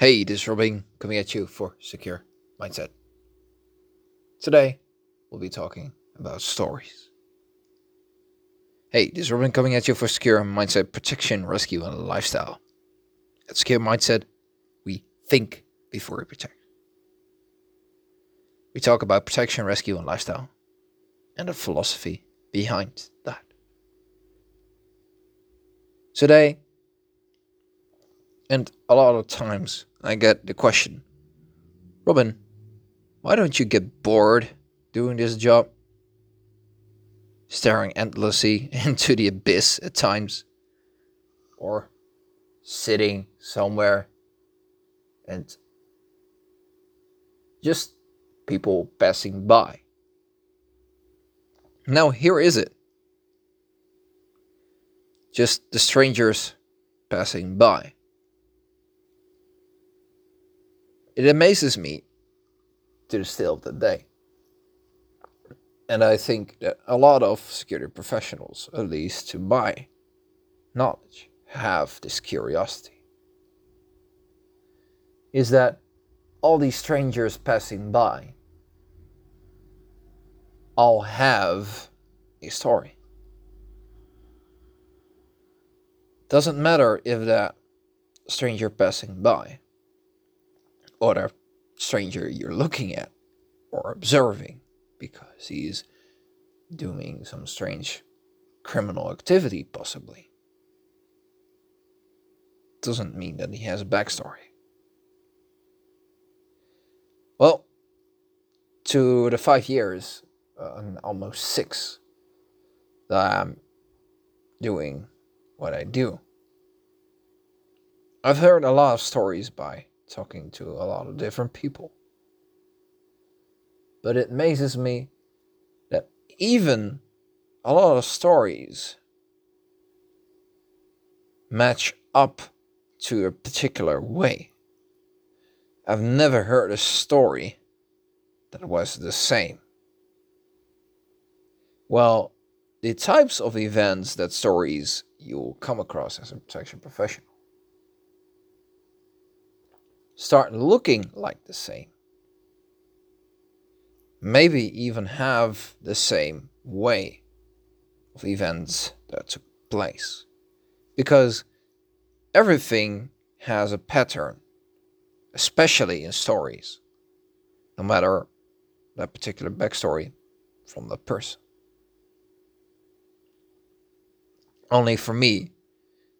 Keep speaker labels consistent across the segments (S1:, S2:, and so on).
S1: Hey, this is Robin coming at you for Secure Mindset. Today, we'll be talking about stories. Hey, this is Robin coming at you for Secure Mindset Protection, Rescue, and Lifestyle. At Secure Mindset, we think before we protect. We talk about protection, rescue, and lifestyle, and the philosophy behind that. Today, and a lot of times, I get the question Robin, why don't you get bored doing this job? Staring endlessly into the abyss at times, or sitting somewhere and just people passing by. Now, here is it just the strangers passing by. It amazes me to still day. And I think that a lot of security professionals, at least to my knowledge, have this curiosity. Is that all these strangers passing by all have a story. Doesn't matter if that stranger passing by or the stranger you're looking at or observing because he's doing some strange criminal activity, possibly. Doesn't mean that he has a backstory. Well, to the five years, uh, almost six, that I'm doing what I do, I've heard a lot of stories by talking to a lot of different people. But it amazes me that even a lot of stories match up to a particular way. I've never heard a story that was the same. Well, the types of events that stories you'll come across as a protection professional start looking like the same. Maybe even have the same way of events that took place. Because everything has a pattern, especially in stories, no matter that particular backstory from the person. Only for me,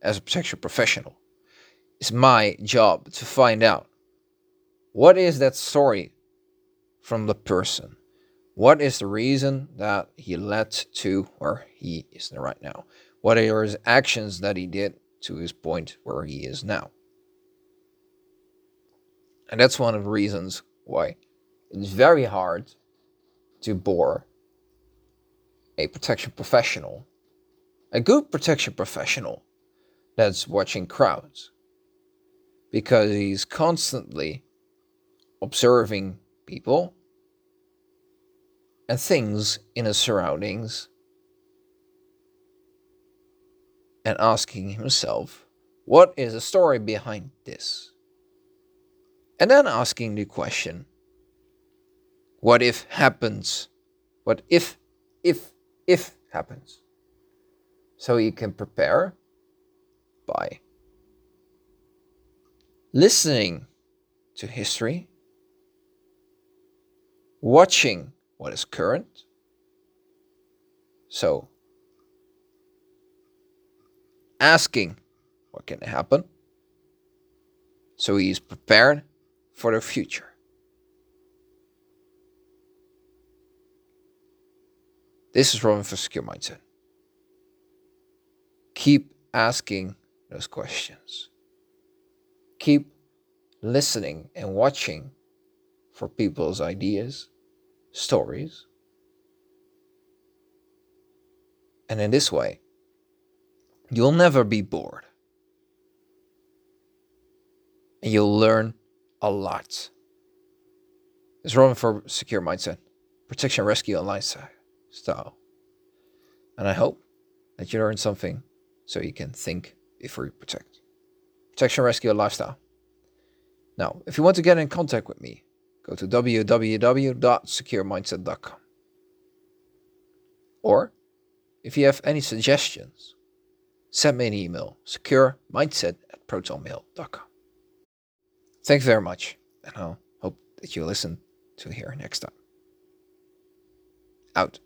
S1: as a protection professional, it's my job to find out what is that story from the person? What is the reason that he led to where he is right now? What are his actions that he did to his point where he is now? And that's one of the reasons why it's very hard to bore a protection professional, a good protection professional that's watching crowds, because he's constantly observing people and things in his surroundings and asking himself, what is the story behind this? And then asking the question, what if happens? What if, if, if happens? So you can prepare by listening to history watching what is current. So, asking what can happen. So he is prepared for the future. This is Robin for Secure Mindset. Keep asking those questions. Keep listening and watching for people's ideas, stories. And in this way, you'll never be bored. And you'll learn a lot. It's Robin for Secure Mindset, Protection, Rescue, and Lifestyle. And I hope that you learn something so you can think before you protect. Protection, Rescue, Lifestyle. Now, if you want to get in contact with me, go to www.securemindset.com. Or, if you have any suggestions, send me an email securemindset at protonmail.com. Thanks very much, and I hope that you listen to here next time. Out.